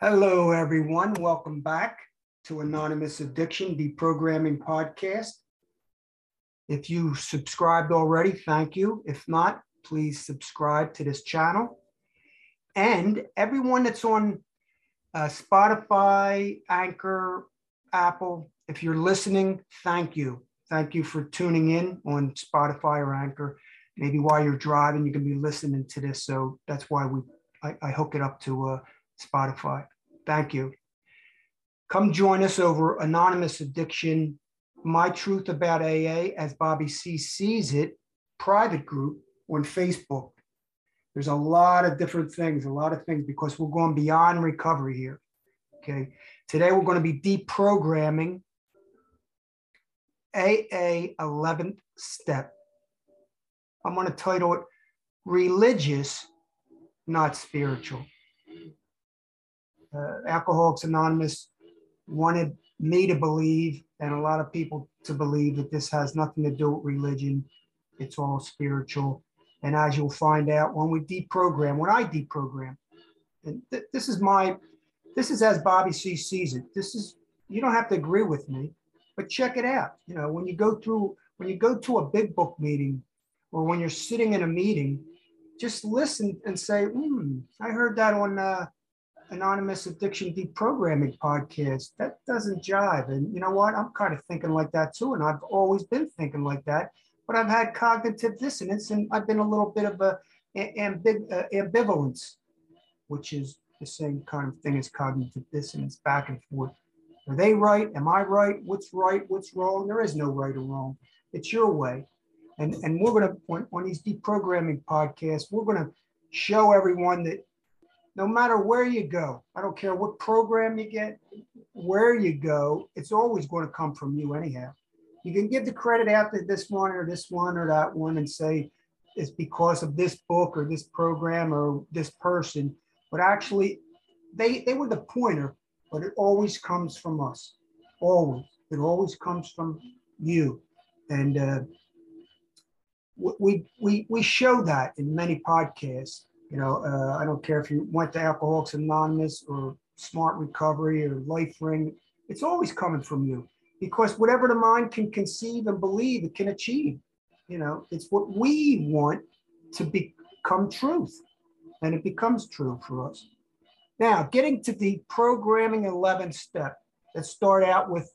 Hello, everyone. Welcome back to Anonymous Addiction Deprogramming Podcast. If you subscribed already, thank you. If not, please subscribe to this channel. And everyone that's on uh, Spotify, Anchor, Apple, if you're listening, thank you. Thank you for tuning in on Spotify or Anchor. Maybe while you're driving, you can be listening to this. So that's why we I, I hook it up to uh, Spotify. Thank you. Come join us over Anonymous Addiction, My Truth About AA, as Bobby C sees it, private group on Facebook. There's a lot of different things, a lot of things, because we're going beyond recovery here. Okay. Today we're going to be deprogramming AA 11th step. I'm going to title it Religious, Not Spiritual. Uh, Alcoholics Anonymous wanted me to believe, and a lot of people to believe, that this has nothing to do with religion. It's all spiritual. And as you'll find out when we deprogram, when I deprogram, and th- this is my, this is as Bobby C sees it. This is, you don't have to agree with me, but check it out. You know, when you go through, when you go to a big book meeting or when you're sitting in a meeting, just listen and say, hmm, I heard that on uh, Anonymous Addiction Deprogramming podcast. That doesn't jive. And you know what? I'm kind of thinking like that too. And I've always been thinking like that but I've had cognitive dissonance and I've been a little bit of a ambig- uh, ambivalence, which is the same kind of thing as cognitive dissonance, back and forth. Are they right? Am I right? What's right? What's wrong? There is no right or wrong. It's your way. And, and we're going to, on, on these deprogramming podcasts, we're going to show everyone that no matter where you go, I don't care what program you get, where you go, it's always going to come from you anyhow you can give the credit to this one or this one or that one and say it's because of this book or this program or this person, but actually they they were the pointer, but it always comes from us. Always. It always comes from you. And uh, we, we, we show that in many podcasts. You know, uh, I don't care if you went to Alcoholics Anonymous or Smart Recovery or LifeRing, it's always coming from you because whatever the mind can conceive and believe, it can achieve. You know, it's what we want to become truth, and it becomes true for us. Now, getting to the programming 11 step. Let's start out with,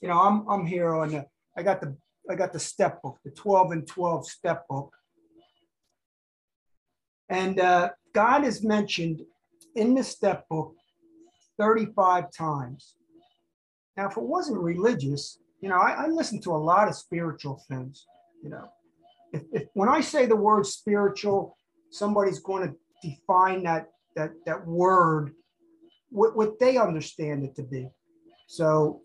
you know, I'm I'm here on the I got the I got the step book, the 12 and 12 step book. And uh, God is mentioned in the step book 35 times. Now, if it wasn't religious, you know, I, I listen to a lot of spiritual things. You know, if, if when I say the word spiritual, somebody's going to define that that that word what, what they understand it to be. So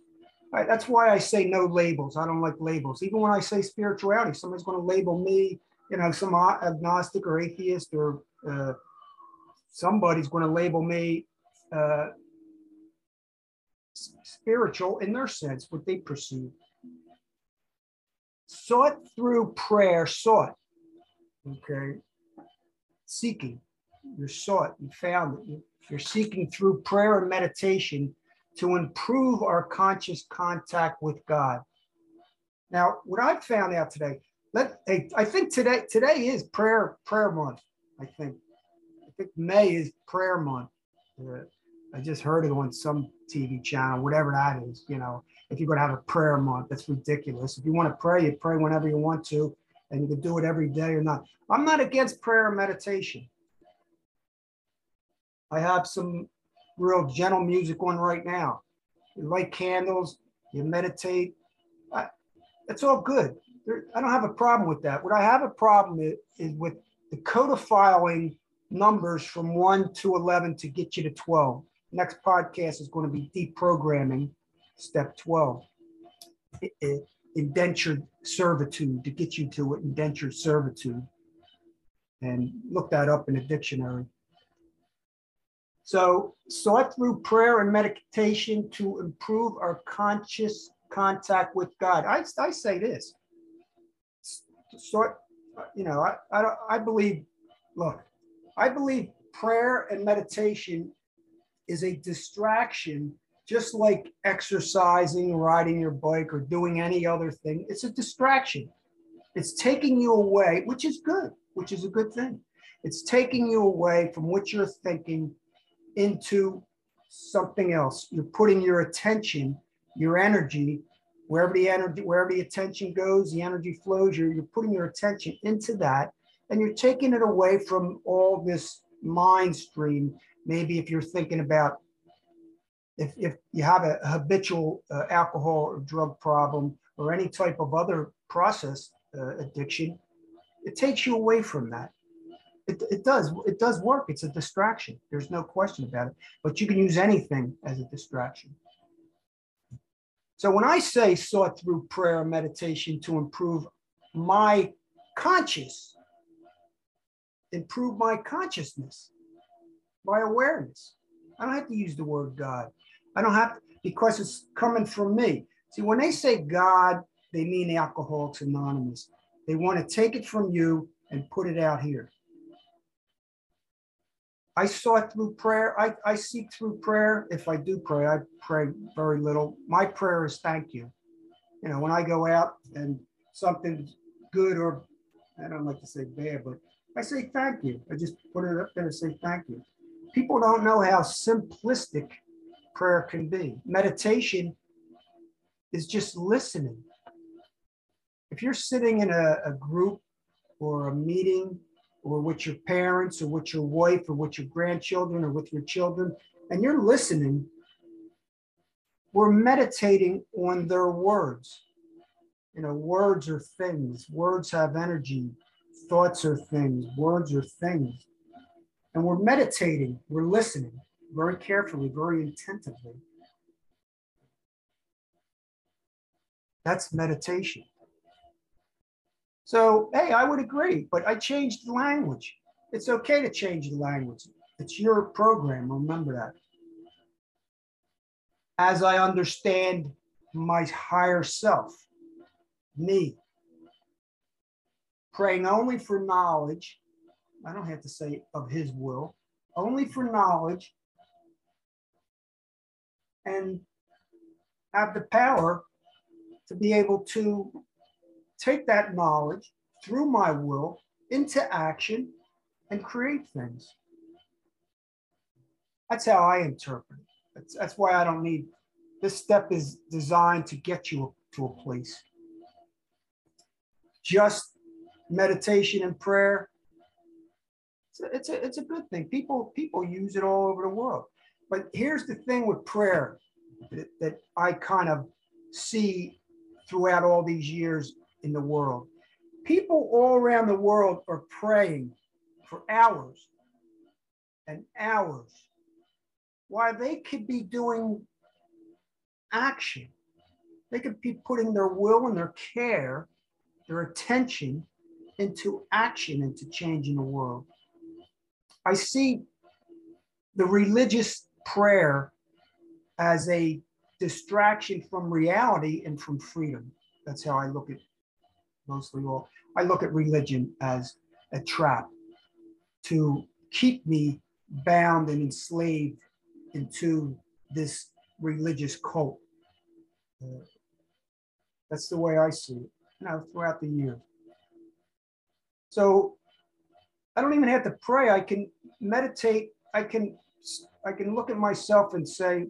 I, that's why I say no labels. I don't like labels. Even when I say spirituality, somebody's going to label me, you know, some agnostic or atheist or uh, somebody's going to label me uh, spiritual in their sense, what they perceive. Sought through prayer, sought. Okay. Seeking. You're sought, you found it. You're seeking through prayer and meditation to improve our conscious contact with God. Now, what I've found out today, let I think today today is prayer prayer month. I think I think May is prayer month. Uh, I just heard it on some TV channel, whatever that is. You know, if you're going to have a prayer month, that's ridiculous. If you want to pray, you pray whenever you want to, and you can do it every day or not. I'm not against prayer and meditation. I have some real gentle music on right now. You light candles, you meditate. I, it's all good. There, I don't have a problem with that. What I have a problem is, is with the codifying numbers from 1 to 11 to get you to 12. Next podcast is going to be deprogramming, step 12. Indentured servitude to get you to indentured servitude. And look that up in a dictionary. So, sought through prayer and meditation to improve our conscious contact with God. I, I say this. Sort, you know, I, I, I believe, look, I believe prayer and meditation is a distraction, just like exercising, riding your bike, or doing any other thing. It's a distraction. It's taking you away, which is good, which is a good thing. It's taking you away from what you're thinking into something else. You're putting your attention, your energy, wherever the energy, wherever the attention goes, the energy flows. You're, you're putting your attention into that, and you're taking it away from all this mind stream. Maybe if you're thinking about if, if you have a habitual uh, alcohol or drug problem or any type of other process uh, addiction, it takes you away from that. It, it does it does work. It's a distraction. There's no question about it. But you can use anything as a distraction. So when I say sought through prayer and meditation to improve my conscious, improve my consciousness, my awareness. I don't have to use the word God. I don't have to, because it's coming from me. See, when they say God, they mean Alcoholics Anonymous. They want to take it from you and put it out here. I saw it through prayer. I, I seek through prayer. If I do pray, I pray very little. My prayer is thank you. You know, when I go out and something good or I don't like to say bad, but I say thank you. I just put it up there and say thank you. People don't know how simplistic prayer can be. Meditation is just listening. If you're sitting in a, a group or a meeting or with your parents or with your wife or with your grandchildren or with your children, and you're listening, we're meditating on their words. You know, words are things, words have energy, thoughts are things, words are things. And we're meditating, we're listening very carefully, very attentively. That's meditation. So, hey, I would agree, but I changed the language. It's okay to change the language. It's your program, remember that. As I understand my higher self, me, praying only for knowledge, I don't have to say of his will, only for knowledge, and have the power to be able to take that knowledge through my will into action and create things. That's how I interpret it. That's, that's why I don't need this step is designed to get you to a place. Just meditation and prayer. It's a, it's a, it's a good thing. People people use it all over the world. But here's the thing with prayer that, that I kind of see throughout all these years in the world. People all around the world are praying for hours and hours while they could be doing action. They could be putting their will and their care, their attention into action, into changing the world. I see the religious prayer as a distraction from reality and from freedom. That's how I look at mostly all. I look at religion as a trap to keep me bound and enslaved into this religious cult. Uh, that's the way I see it you know, throughout the year. So I don't even have to pray. I can meditate. I can I can look at myself and say,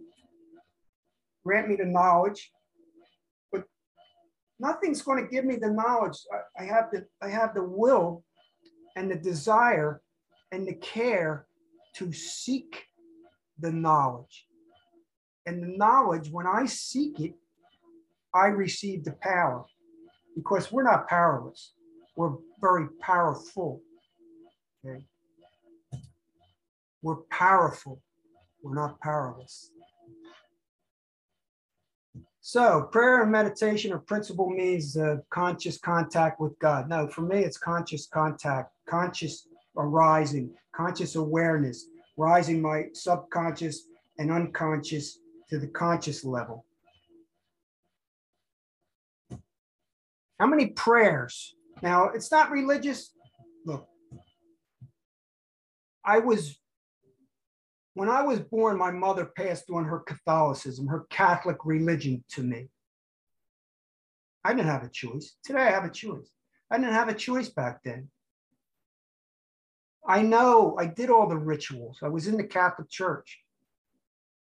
grant me the knowledge nothing's going to give me the knowledge. I, I have the I have the will and the desire and the care to seek the knowledge. And the knowledge, when I seek it, I receive the power because we're not powerless. We're very powerful. Okay? We're powerful. We're not powerless. So prayer and meditation or principle means uh, conscious contact with God. No, for me, it's conscious contact, conscious arising, conscious awareness, rising my subconscious and unconscious to the conscious level. How many prayers? Now, it's not religious. Look, I was when I was born, my mother passed on her Catholicism, her Catholic religion to me. I didn't have a choice. Today I have a choice. I didn't have a choice back then. I know I did all the rituals. I was in the Catholic Church.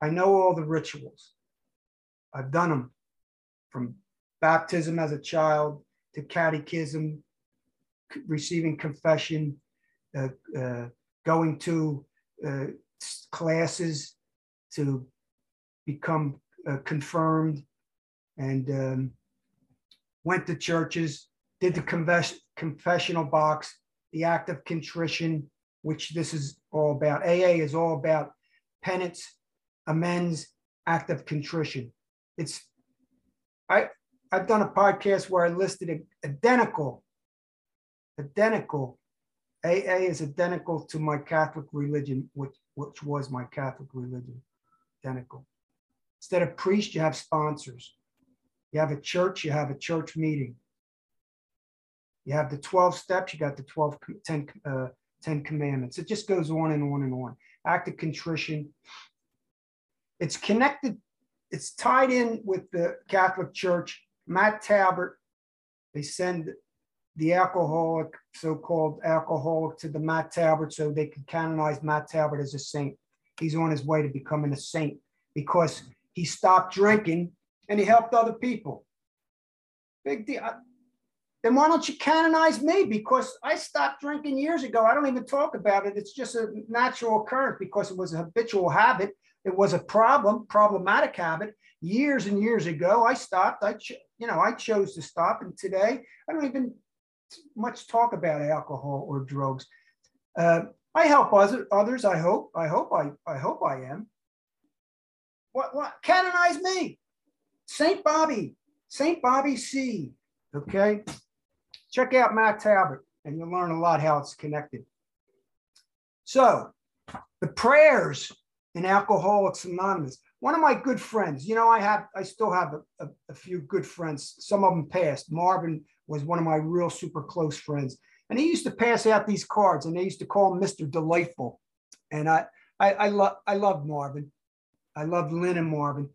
I know all the rituals. I've done them from baptism as a child to catechism, receiving confession, uh, uh, going to uh, classes to become uh, confirmed, and um, went to churches, did the confess- confessional box, the act of contrition, which this is all about. AA is all about penance, amends, act of contrition. It's I I've done a podcast where I listed identical, identical. AA is identical to my Catholic religion, which which was my Catholic religion, identical. Instead of priest, you have sponsors. You have a church, you have a church meeting. You have the 12 steps, you got the 12, 10, uh, 10 commandments. It just goes on and on and on. Act of contrition. It's connected, it's tied in with the Catholic Church. Matt Talbot, they send the alcoholic, so-called alcoholic to the Matt Talbot so they can canonize Matt Talbot as a saint. He's on his way to becoming a saint because he stopped drinking and he helped other people. Big deal. Then why don't you canonize me? Because I stopped drinking years ago. I don't even talk about it. It's just a natural occurrence because it was a habitual habit. It was a problem, problematic habit. Years and years ago, I stopped. I, you know, I chose to stop. And today, I don't even much talk about alcohol or drugs. Uh, I help other, others. I hope. I hope. I. I hope I am. What? What? Canonize me, Saint Bobby, Saint Bobby C. Okay. Check out Matt Talbot, and you'll learn a lot how it's connected. So, the prayers in Alcoholics Anonymous. One of my good friends, you know, I have, I still have a, a, a few good friends. Some of them passed. Marvin was one of my real super close friends. And he used to pass out these cards and they used to call him Mr. Delightful. And I, I, I love, I love Marvin. I love Lynn and Marvin.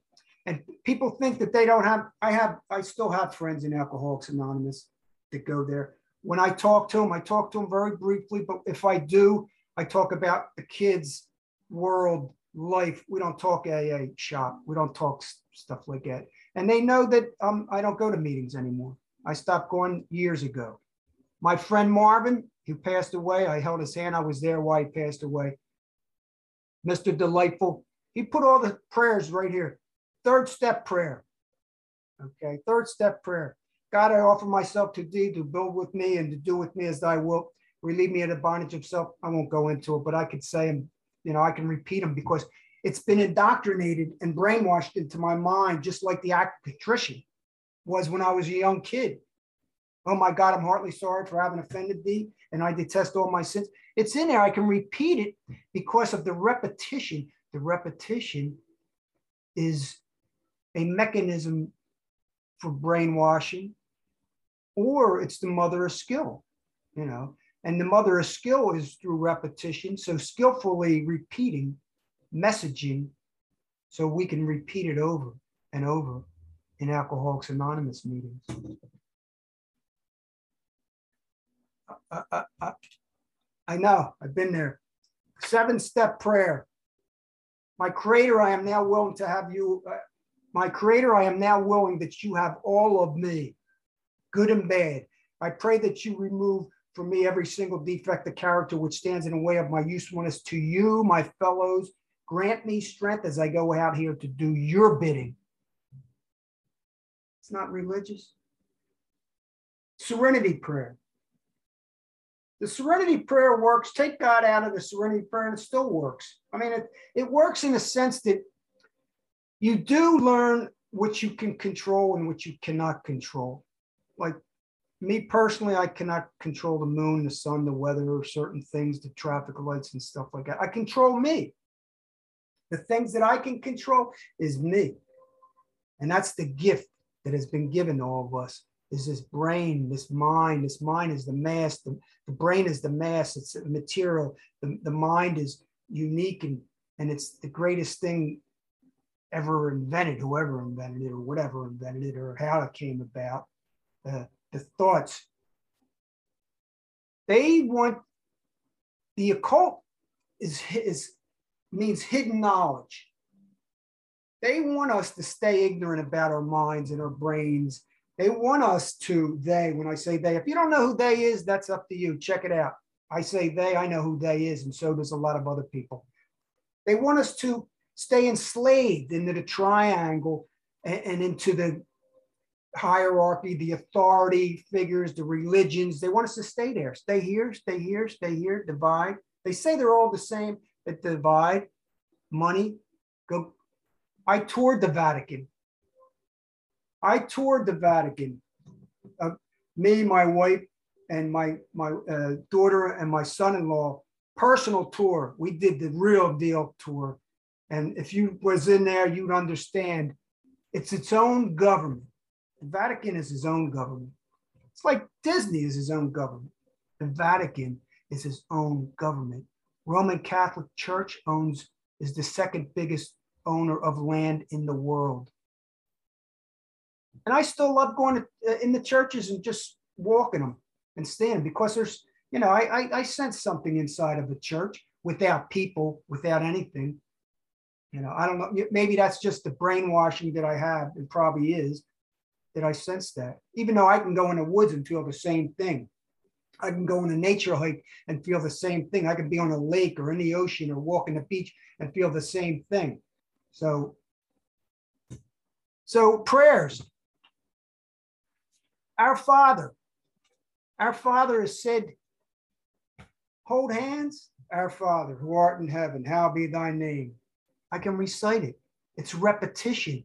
And people think that they don't have, I have, I still have friends in Alcoholics Anonymous that go there. When I talk to them, I talk to them very briefly, but if I do, I talk about the kids' world, life. We don't talk AA shop. We don't talk stuff like that. And they know that um, I don't go to meetings anymore. I stopped going years ago. My friend Marvin, who passed away, I held his hand. I was there while he passed away. Mr. Delightful, he put all the prayers right here. Third step prayer. Okay, third step prayer. God, I offer myself to thee to build with me and to do with me as thy will. Relieve me of the bondage of self. I won't go into it, but I could say them, you know, I can repeat them because it's been indoctrinated and brainwashed into my mind, just like the act of contrition was when I was a young kid. Oh my God, I'm heartily sorry for having offended thee, and I detest all my sins. It's in there. I can repeat it because of the repetition. The repetition is a mechanism for brainwashing, or it's the mother of skill, you know. And the mother of skill is through repetition. So skillfully repeating messaging so we can repeat it over and over in Alcoholics Anonymous meetings. I, I, I, I know, I've been there. Seven step prayer. My creator, I am now willing to have you, uh, my creator, I am now willing that you have all of me, good and bad. I pray that you remove from me every single defect of character which stands in the way of my usefulness to you, my fellows. Grant me strength as I go out here to do your bidding it's not religious. Serenity prayer. The serenity prayer works. Take God out of the serenity prayer and it still works. I mean, it, it works in a sense that you do learn what you can control and what you cannot control. Like me personally, I cannot control the moon, the sun, the weather, or certain things, the traffic lights and stuff like that. I control me. The things that I can control is me. And that's the gift that has been given to all of us is this brain, this mind. This mind is the mass. The, the brain is the mass. It's material. The, the mind is unique and and it's the greatest thing ever invented, whoever invented it or whatever invented it or how it came about. Uh, the thoughts. They want the occult is, is means hidden knowledge. They want us to stay ignorant about our minds and our brains. They want us to, they, when I say they, if you don't know who they is, that's up to you. Check it out. I say they, I know who they is, and so does a lot of other people. They want us to stay enslaved into the triangle and, and into the hierarchy, the authority figures, the religions. They want us to stay there, stay here, stay here, stay here, divide. They say they're all the same, but divide, money, go. I toured the Vatican. I toured the Vatican. Uh, me, my wife, and my my uh, daughter and my son-in-law personal tour. We did the real deal tour, and if you was in there, you'd understand. It's its own government. The Vatican is his own government. It's like Disney is his own government. The Vatican is his own government. Roman Catholic Church owns is the second biggest owner of land in the world. And I still love going to, uh, in the churches and just walking them and standing because there's, you know, I, I, I sense something inside of a church without people, without anything. You know, I don't know. Maybe that's just the brainwashing that I have. It probably is that I sense that. Even though I can go in the woods and feel the same thing. I can go on a nature hike and feel the same thing. I can be on a lake or in the ocean or walk in the beach and feel the same thing. So, so prayers. Our Father, our Father has said, hold hands, our Father who art in heaven, how be thy name. I can recite it. It's repetition.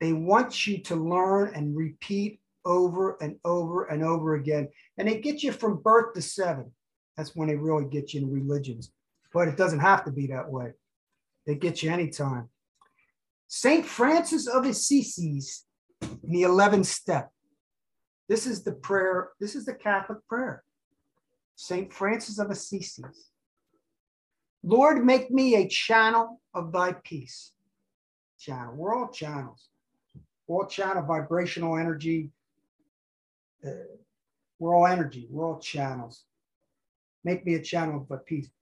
They want you to learn and repeat over and over and over again. And they get you from birth to seven. That's when they really get you in religions. But it doesn't have to be that way. They get you anytime. St. Francis of Assisi's in the 11th step. This is the prayer, this is the Catholic prayer. St. Francis of Assisi. Lord, make me a channel of thy peace. Channel. We're all channels. We're all channel vibrational energy, uh, we're all energy, we're all channels. Make me a channel of thy peace. It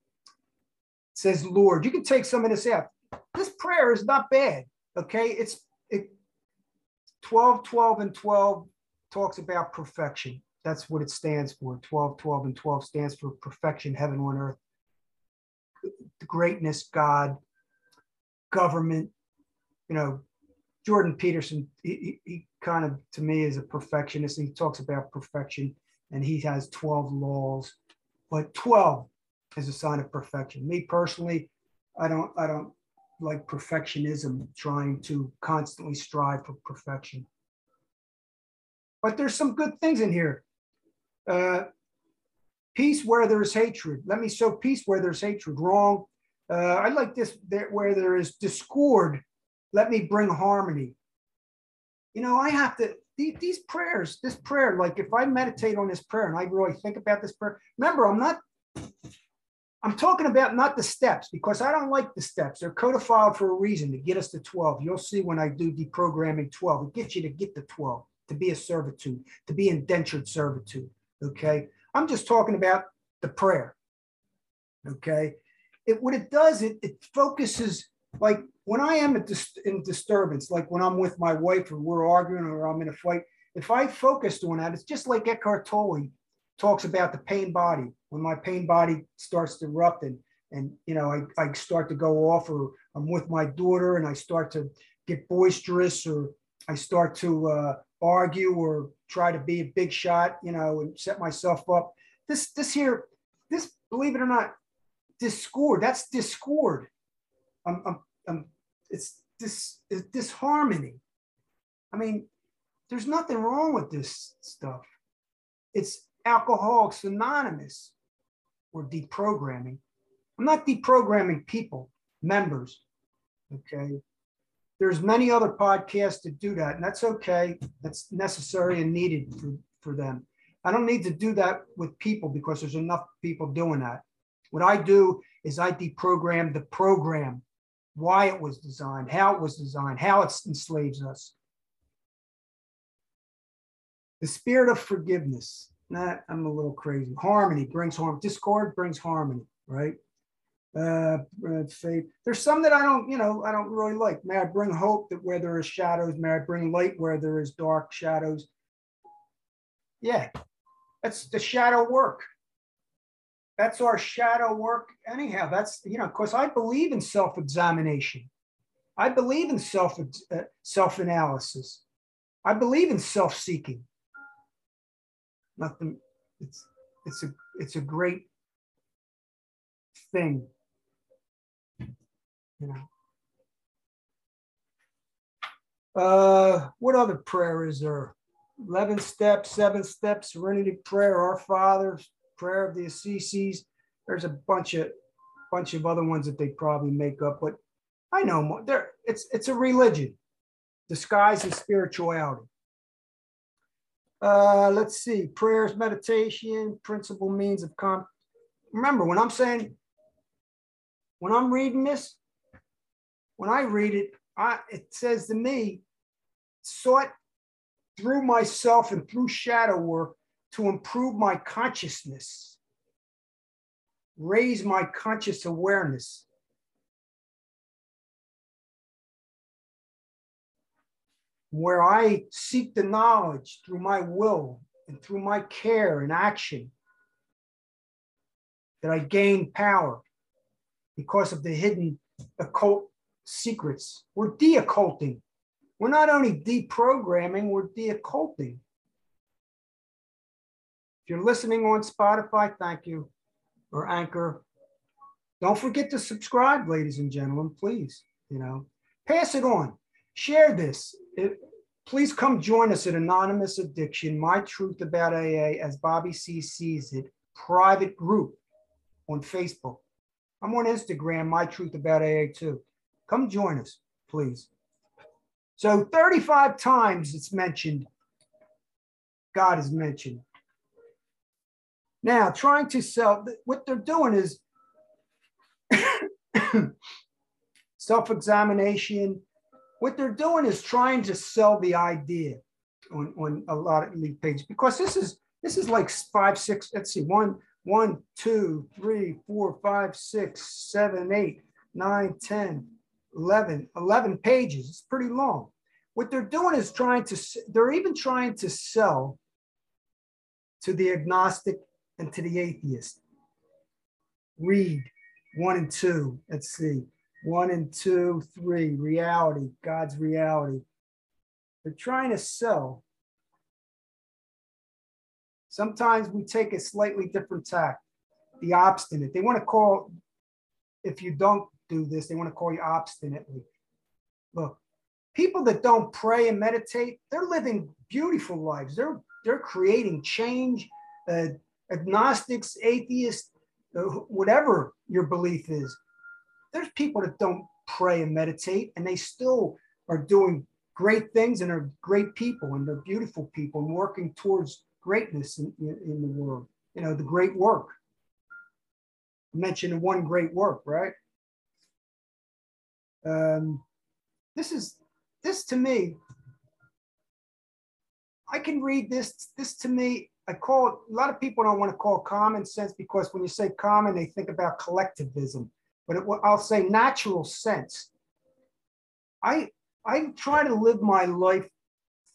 says, Lord, you can take some of this out. This prayer is not bad. Okay. It's it 12, 12, and 12 talks about perfection. That's what it stands for. 12, 12, and 12 stands for perfection, heaven on earth, greatness, God, government, you know, Jordan Peterson, he, he, kind of to me is a perfectionist. He talks about perfection and he has 12 laws, but 12 is a sign of perfection. Me personally, I don't I don't like perfectionism, trying to constantly strive for perfection. But there's some good things in here. Uh, peace where there's hatred. Let me sow peace where there's hatred. Wrong. Uh, I like this there, where there is discord let me bring harmony. You know, I have to, these, prayers, this prayer, like if I meditate on this prayer and I really think about this prayer, remember, I'm not, I'm talking about not the steps because I don't like the steps. They're codified for a reason to get us to 12. You'll see when I do deprogramming 12, it gets you to get to 12, to be a servitude, to be indentured servitude. Okay. I'm just talking about the prayer. Okay. It, what it does, it, it focuses like when I am in disturbance, like when I'm with my wife or we're arguing or I'm in a fight, if I focused on that, it's just like Eckhart Tolle talks about the pain body. When my pain body starts to erupt and, and you know, I, I start to go off or I'm with my daughter and I start to get boisterous or I start to uh, argue or try to be a big shot, you know, and set myself up. This, this here, this, believe it or not, discord, that's discord. I'm, I'm, I'm it's this it's disharmony. I mean, there's nothing wrong with this stuff. It's Alcoholics Anonymous or deprogramming. I'm not deprogramming people, members. Okay. There's many other podcasts that do that, and that's okay. That's necessary and needed for, for them. I don't need to do that with people because there's enough people doing that. What I do is I deprogram the program why it was designed, how it was designed, how it enslaves us. The spirit of forgiveness. Nah, I'm a little crazy. Harmony brings harmony. Discord brings harmony, right? Uh, faith. There's some that I don't, you know, I don't really like. May I bring hope that where there is shadows? May I bring light where there is dark shadows? Yeah, that's the shadow work. That's our shadow work, anyhow. That's, you know, of course, I believe in self examination. I believe in self uh, self analysis. I believe in self seeking. Nothing, it's, it's, a, it's a great thing. You know. Uh, what other prayer is there? 11 steps, seven steps, serenity prayer, our Father, prayer of the Assisi. There's a bunch of bunch of other ones that they probably make up, but I know more. There, it's it's a religion disguised as spirituality. Uh, let's see, prayers, meditation, principal means of com. Remember, when I'm saying, when I'm reading this, when I read it, I, it says to me, sought through myself and through shadow work to improve my consciousness, raise my conscious awareness. Where I seek the knowledge through my will and through my care and action, that I gain power because of the hidden occult secrets. We're de occulting. We're not only deprogramming, we're de occulting. If you're listening on Spotify, thank you, or Anchor. Don't forget to subscribe, ladies and gentlemen, please. You know, pass it on, share this. It, please come join us at Anonymous Addiction, My Truth About AA, as Bobby C sees it, private group on Facebook. I'm on Instagram, My Truth About AA too. Come join us, please. So 35 times it's mentioned, God is mentioned. Now, trying to sell, what they're doing is self examination. What they're doing is trying to sell the idea on, on a lot of these pages because this is this is like five, six, let's see, one, one, two, three, four, five, six, seven, eight, nine, 10, 11, 11 pages. It's pretty long. What they're doing is trying to, they're even trying to sell to the agnostic and to the atheist. Read one and two. Let's see. One and two, three. Reality, God's reality. They're trying to sell. Sometimes we take a slightly different tack. The obstinate. They want to call, if you don't do this, they want to call you obstinately. Look, people that don't pray and meditate, they're living beautiful lives. They're they're creating change. Uh, agnostics, atheists, uh, whatever your belief is, there's people that don't pray and meditate, and they still are doing great things and are great people and they're beautiful people and working towards greatness in, in, in the world. You know, the great work. I mentioned one great work, right? Um, this is this to me. I can read this. This to me, I call it. A lot of people don't want to call common sense because when you say common, they think about collectivism. But it, I'll say natural sense. I I try to live my life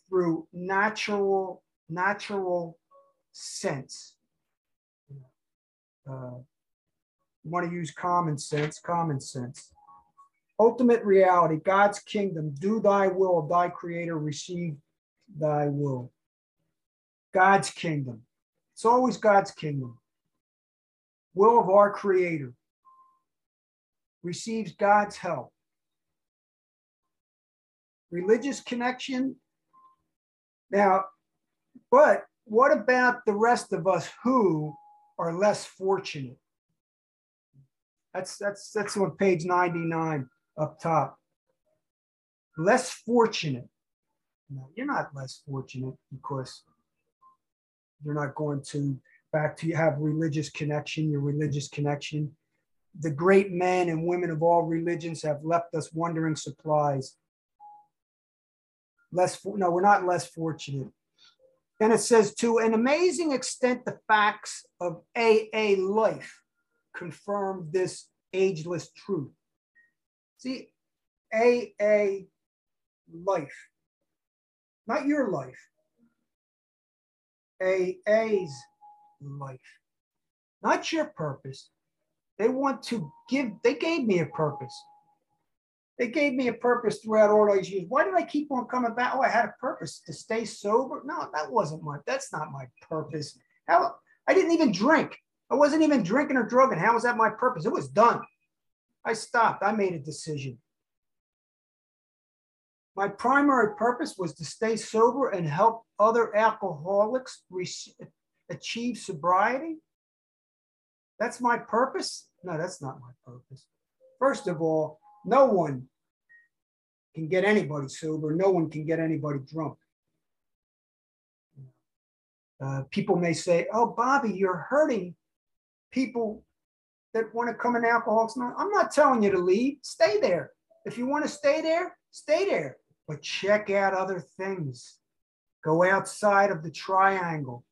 through natural natural sense. Uh, you want to use common sense, common sense ultimate reality, God's kingdom, do thy will, thy creator, receive thy will. God's kingdom. It's always God's kingdom. Will of our creator receives God's help. Religious connection. Now, but what about the rest of us who are less fortunate? That's that's that's on page 99 up top. Less fortunate. No, you're not less fortunate because you're not going to back to have religious connection, your religious connection. The great men and women of all religions have left us wondering supplies. Less, no, we're not less fortunate. And it says, to an amazing extent, the facts of AA life confirm this ageless truth. See, AA life, not your life, AA's life, not your purpose. They want to give, they gave me a purpose. They gave me a purpose throughout all those years. Why did I keep on coming back? Oh, I had a purpose to stay sober. No, that wasn't my, that's not my purpose. How, I didn't even drink. I wasn't even drinking or drugging. How was that my purpose? It was done. I stopped. I made a decision. My primary purpose was to stay sober and help other alcoholics achieve sobriety. That's my purpose? No, that's not my purpose. First of all, no one can get anybody sober. No one can get anybody drunk. Uh, people may say, oh, Bobby, you're hurting people that want to come in Alcoholics I'm not telling you to leave. Stay there. If you want to stay there, stay there. But check out other things. Go outside of the triangle.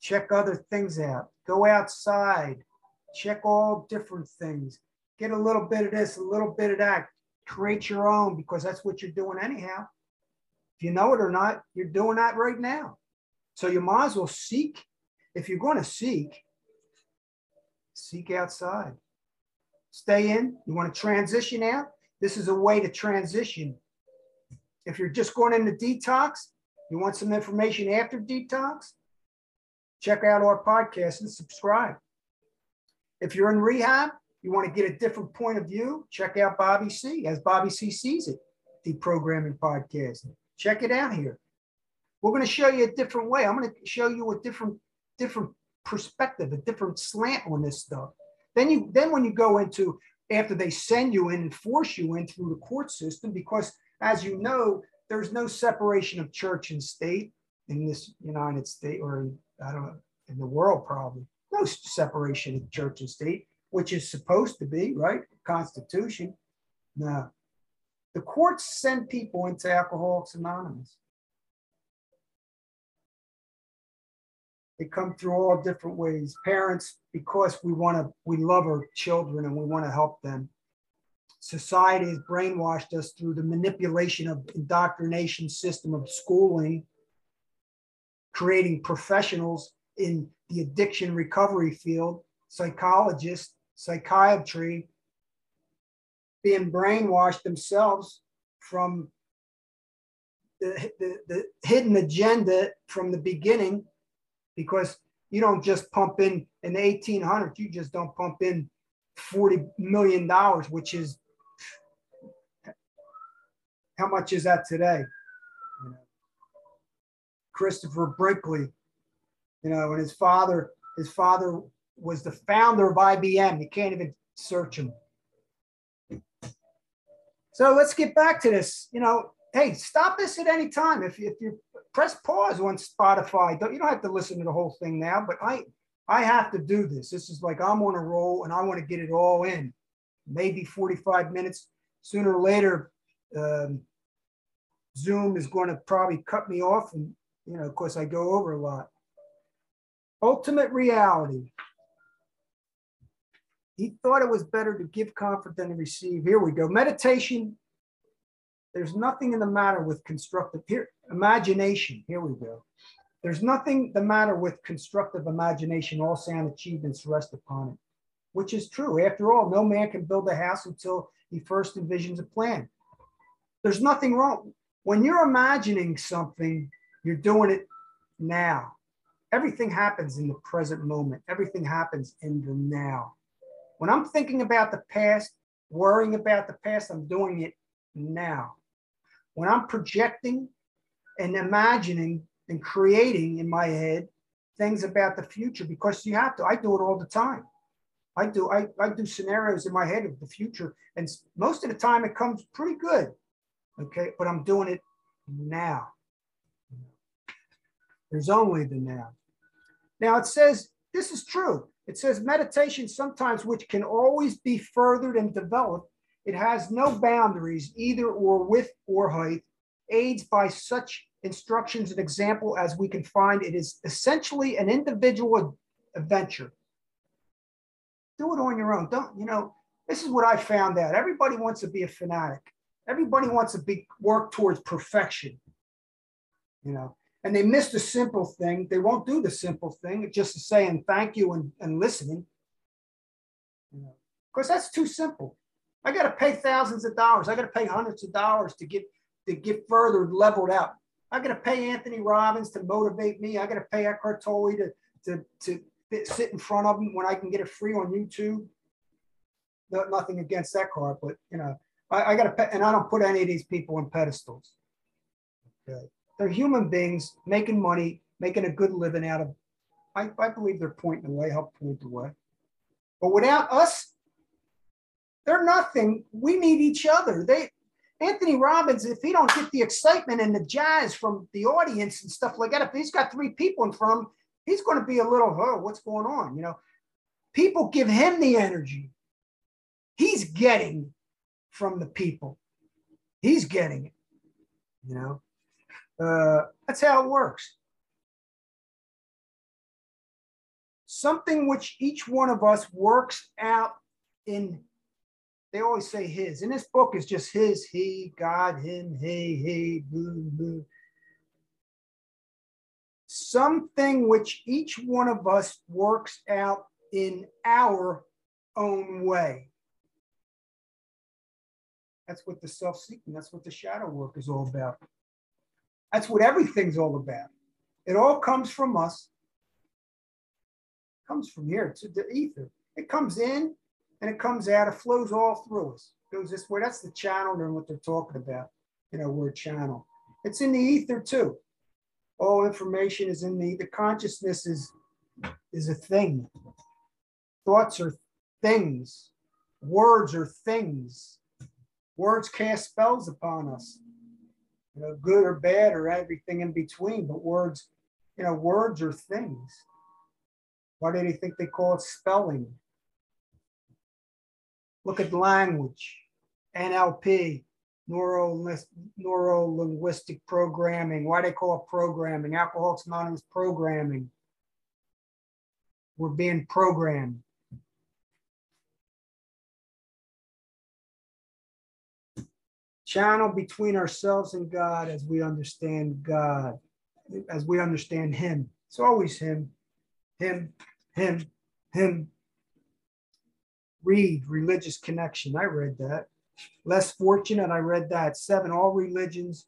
Check other things out. Go outside. Check all different things. Get a little bit of this, a little bit of that. Create your own because that's what you're doing anyhow. If you know it or not, you're doing that right now. So you might as well seek. If you're going to seek, seek outside. Stay in. You want to transition out? This is a way to transition. If you're just going into detox, you want some information after detox, check out our podcast and subscribe. If you're in rehab, you want to get a different point of view, check out Bobby C. as Bobby C sees it, deprogramming podcast. Check it out here. We're going to show you a different way. I'm going to show you a different, different perspective, a different slant on this stuff. Then you then when you go into after they send you in and force you in through the court system, because as you know, there's no separation of church and state in this United States or I don't know in the world probably no separation of church and state, which is supposed to be right Constitution. No, the courts send people into Alcoholics Anonymous. They come through all different ways. Parents, because we want to, we love our children and we want to help them. Society has brainwashed us through the manipulation of indoctrination system of schooling, creating professionals in the addiction recovery field, psychologists, psychiatry, being brainwashed themselves from the, the, the hidden agenda from the beginning because you don't just pump in in the 1800s, you just don't pump in 40 million dollars, which is how much is that today? Christopher Brinkley, you know, and his father, his father was the founder of IBM. You can't even search him. So let's get back to this. You know, hey, stop this at any time. If, if you press pause on Spotify. Don't you don't have to listen to the whole thing now, but I I have to do this. This is like I'm on a roll and I want to get it all in. Maybe 45 minutes. Sooner or later, um, Zoom is going to probably cut me off, and you know, of course, I go over a lot. Ultimate reality. He thought it was better to give comfort than to receive. Here we go. Meditation there's nothing in the matter with constructive here, imagination. Here we go. There's nothing the matter with constructive imagination. All sound achievements rest upon it, which is true. After all, no man can build a house until he first envisions a plan. There's nothing wrong. When you're imagining something, you're doing it now. Everything happens in the present moment. Everything happens in the now. When I'm thinking about the past, worrying about the past, I'm doing it now when I'm projecting and imagining and creating in my head things about the future, because you have to, I do it all the time. I do, I, I do scenarios in my head of the future, and most of the time it comes pretty good. Okay, but I'm doing it now. There's only the now. Now it says this is true. It says meditation sometimes, which can always be furthered and developed. It has no boundaries, either or width or height, aids by such instructions and example as we can find. It is essentially an individual adventure. Do it on your own. Don't, you know, this is what I found out. Everybody wants to be a fanatic. Everybody wants to be work towards perfection. You know, and they miss the simple thing. They won't do the simple thing, just saying thank you and, and listening. You know, because that's too simple. I got to pay thousands of dollars. I got to pay hundreds of dollars to get to get further leveled out. I got to pay Anthony Robbins to motivate me. I got to pay Eckhart Tolle to to to sit in front of him when I can get it free on YouTube. No, nothing against Eckhart, but you know, I, I got to pay, and I don't put any of these people on pedestals. Okay. They're human beings making money, making a good living out of. I, I believe they're pointing the way, help point the way. But without us, they're nothing. We need each other. They Anthony Robbins, if he don't get the excitement and the jazz from the audience and stuff like that, if he's got three people in front of him, he's going to be a little, oh, what's going on? You know, people give him the energy. He's getting from the people. He's getting it. You know, uh, that's how it works. Something which each one of us works out in, they always say his. In this book is just his, he, God, him, he, he, boo, boo. Something which each one of us works out in our own way. That's what the self seeking, that's what the shadow work is all about. That's what everything's all about. It all comes from us. It comes from here to the ether. It comes in and it comes out. It flows all through us. It goes this way. That's the channel and what they're talking about. You know, word channel. It's in the ether too. All information is in the the consciousness is is a thing. Thoughts are things. Words are things. Words cast spells upon us you know, good or bad or everything in between. But words, you know, words are things. Why do they think they call it spelling? Look at language, NLP, neuro, linguistic programming. Why do they call it programming? Alcoholics Anonymous programming. We're being programmed. Channel between ourselves and God as we understand God, as we understand Him. It's always Him, Him, Him, Him. Read religious connection. I read that. Less fortunate. I read that. Seven, all religions.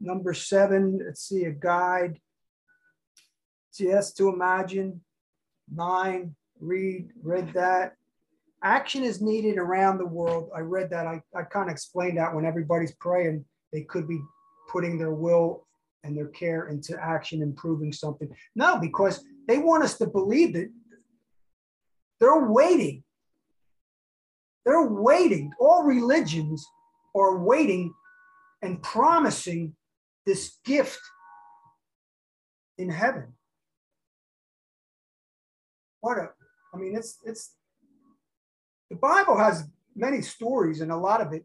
Number seven, let's see, a guide. Yes, to imagine. Nine, read, read that action is needed around the world. I read that. I, I kind of explained that when everybody's praying, they could be putting their will and their care into action, improving something. No, because they want us to believe that they're waiting. They're waiting. All religions are waiting and promising this gift in heaven. What a, I mean, it's, it's, the Bible has many stories, and a lot of it,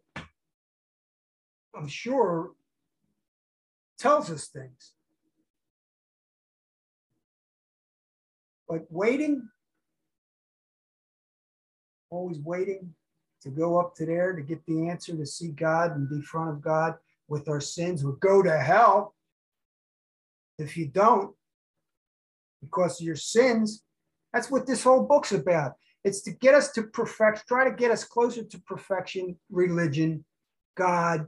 I'm sure, tells us things. But waiting, always waiting to go up to there to get the answer to see God and be front of God with our sins would go to hell if you don't because of your sins. That's what this whole book's about. It's to get us to perfect, try to get us closer to perfection, religion, God,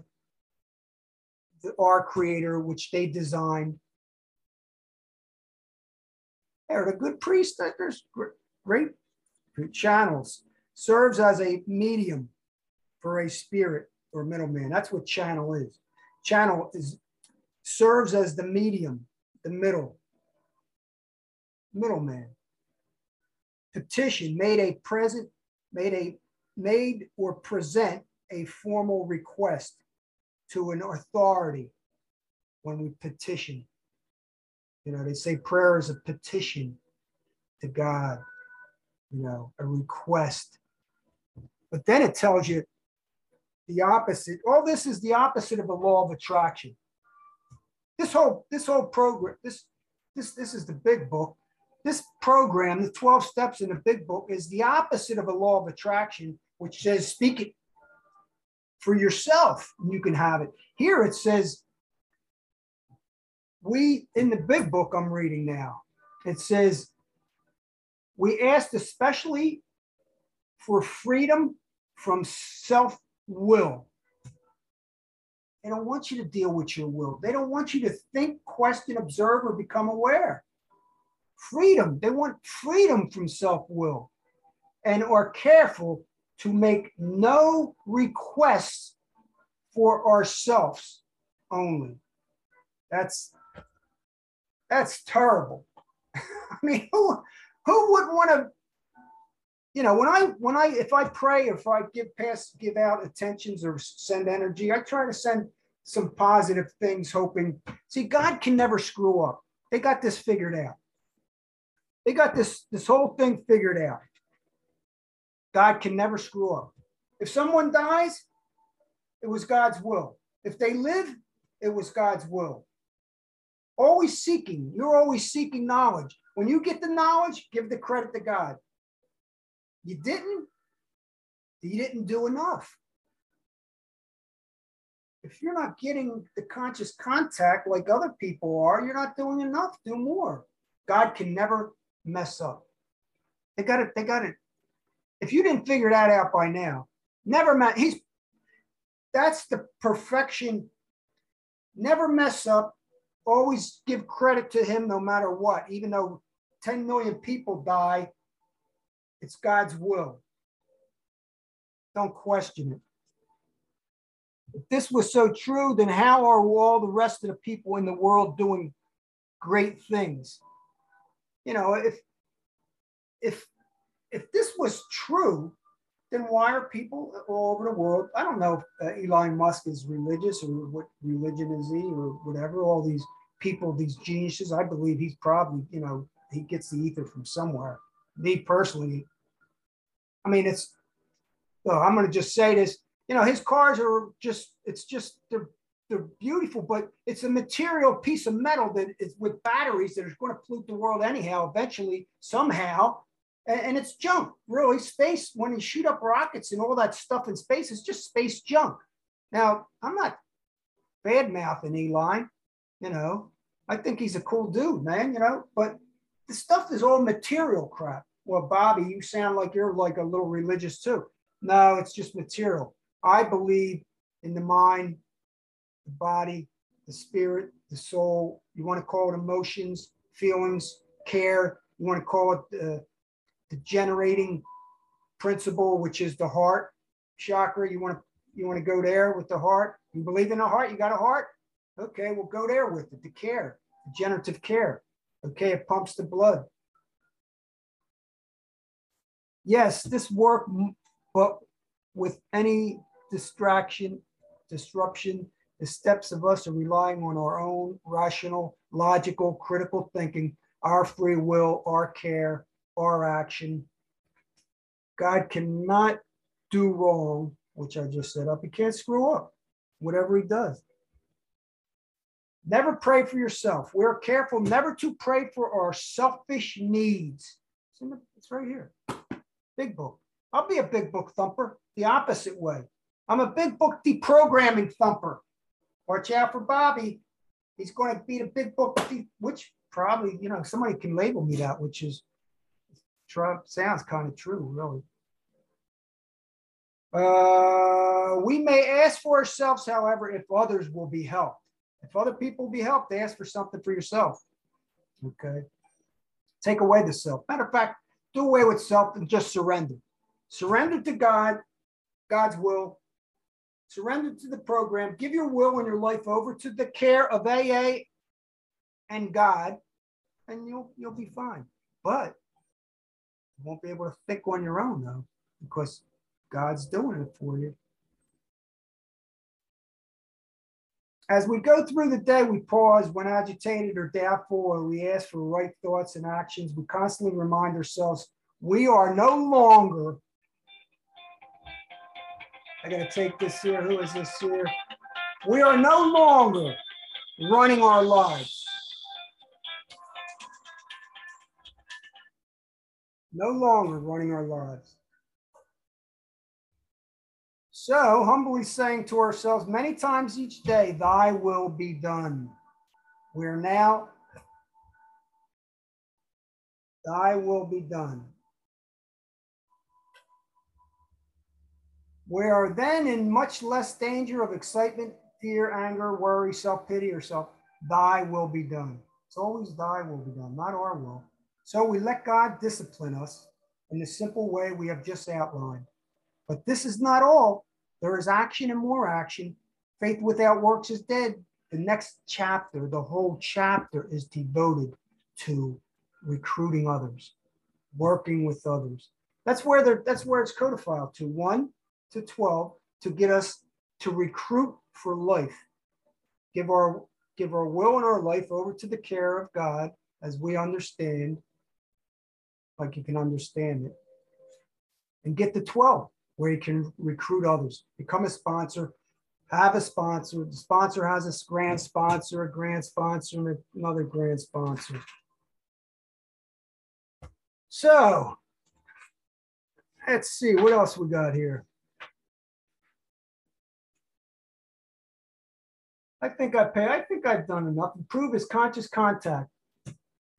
the, our creator, which they designed. They're a good priest. There's great channels. Serves as a medium for a spirit or middleman. That's what channel is. Channel is serves as the medium, the middle, middleman petition made a present, made a made or present a formal request to an authority when we petition. You know, they say prayer is a petition to God. you know, a request. But then it tells you the opposite. All this is the opposite of a law of attraction. This whole this whole program, this this this is the big book. This program, the 12 steps in the big book, is the opposite of a law of attraction, which says speak it for yourself and you can have it. Here it says, we in the big book I'm reading now, it says, we asked especially for freedom from self will. They don't want you to deal with your will. They don't want you to think, question, observe, or become aware. Freedom. They want freedom from self will and are careful to make no requests for ourselves only. That's that's terrible. I mean, who who would want to you know when i when i if i pray if i give pass give out attentions or send energy i try to send some positive things hoping see god can never screw up they got this figured out they got this this whole thing figured out. God can never screw up. If someone dies it was god's will. If they live it was god's will. Always seeking. You're always seeking knowledge. When you get the knowledge give the credit to god. You didn't, you didn't do enough. If you're not getting the conscious contact like other people are, you're not doing enough. Do more. God can never mess up. They got it. They got it. If you didn't figure that out by now, never mind. He's that's the perfection. Never mess up. Always give credit to him no matter what. Even though 10 million people die, it's God's will. Don't question it. If this was so true, then how are all the rest of the people in the world doing great things? You know, if if if this was true, then why are people all over the world? I don't know if uh, Elon Musk is religious or what religion is he or whatever. All these people, these geniuses, I believe he's probably, you know, he gets the ether from somewhere. Me personally, I mean, it's, well, I'm going to just say this, you know, his cars are just, it's just, they're, they're beautiful, but it's a material piece of metal that is with batteries that is going to pollute the world anyhow, eventually, somehow. And, and it's junk, really. Space, when you shoot up rockets and all that stuff in space, is just space junk. Now, I'm not bad mouthing Elon, you know, I think he's a cool dude, man, you know, but the stuff is all material crap well, Bobby, you sound like you're like a little religious too. No, it's just material. I believe in the mind, the body, the spirit, the soul. You want to call it emotions, feelings, care. You want to call it the, the generating principle, which is the heart chakra. You want to you want to go there with the heart. You believe in the heart. You got a heart. Okay, we'll go there with it. The care, the generative care. Okay, it pumps the blood yes, this work, but with any distraction, disruption, the steps of us are relying on our own rational, logical, critical thinking, our free will, our care, our action. God cannot do wrong, which I just set up. He can't screw up, whatever he does. Never pray for yourself. We're careful never to pray for our selfish needs. It's right here. Big book. I'll be a big book thumper the opposite way. I'm a big book deprogramming thumper. Watch out for Bobby. He's going to be a big book, which probably, you know, somebody can label me that, which is Trump sounds kind of true, really. Uh, we may ask for ourselves, however, if others will be helped. If other people will be helped, ask for something for yourself. Okay. Take away the self. Matter of fact, do away with self and just surrender. Surrender to God, God's will. Surrender to the program. Give your will and your life over to the care of AA and God, and you'll you'll be fine. But you won't be able to think on your own though, because God's doing it for you. As we go through the day, we pause when agitated or doubtful, or we ask for right thoughts and actions. We constantly remind ourselves We are no longer, I got to take this here. Who is this here? We are no longer running our lives. No longer running our lives. So, humbly saying to ourselves many times each day, Thy will be done. We're now, Thy will be done. We are then in much less danger of excitement, fear, anger, worry, self pity, or self. Thy will be done. It's always Thy will be done, not our will. So we let God discipline us in the simple way we have just outlined. But this is not all. There is action and more action. Faith without works is dead. The next chapter, the whole chapter, is devoted to recruiting others, working with others. That's where that's where it's codified to one to 12 to get us to recruit for life. Give our give our will and our life over to the care of God as we understand, like you can understand it. And get the 12 where you can recruit others. Become a sponsor, have a sponsor. The sponsor has a grand sponsor, a grand sponsor, and another grand sponsor. So let's see what else we got here. I think I pay. I think I've done enough. Improve his conscious contact.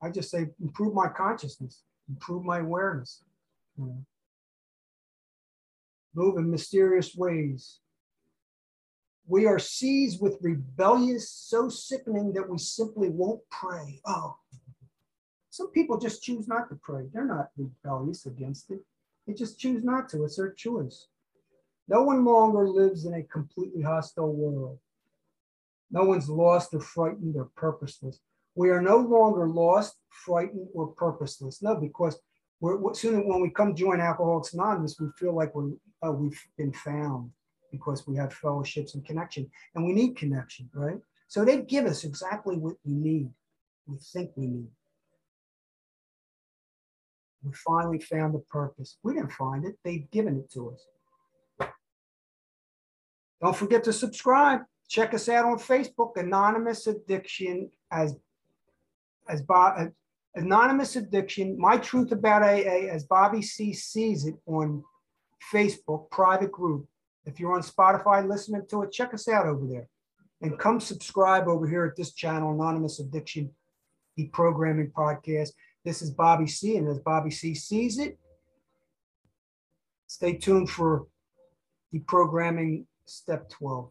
I just say improve my consciousness, improve my awareness. You know. Move in mysterious ways. We are seized with rebellious, so sickening that we simply won't pray. Oh, some people just choose not to pray. They're not rebellious against it. They just choose not to. It's their choice. No one longer lives in a completely hostile world. No one's lost or frightened or purposeless. We are no longer lost, frightened, or purposeless. No, because we're, soon when we come join Alcoholics Anonymous, we feel like we're oh, we've been found because we have fellowships and connection, and we need connection, right? So they give us exactly what we need, we think we need. We finally found the purpose. We didn't find it; they've given it to us. Don't forget to subscribe. Check us out on Facebook, Anonymous Addiction as as Bob Anonymous Addiction, My Truth About AA as Bobby C sees it on Facebook, private group. If you're on Spotify listening to it, check us out over there. And come subscribe over here at this channel, Anonymous Addiction Deprogramming Podcast. This is Bobby C, and as Bobby C sees it, stay tuned for Deprogramming Step 12.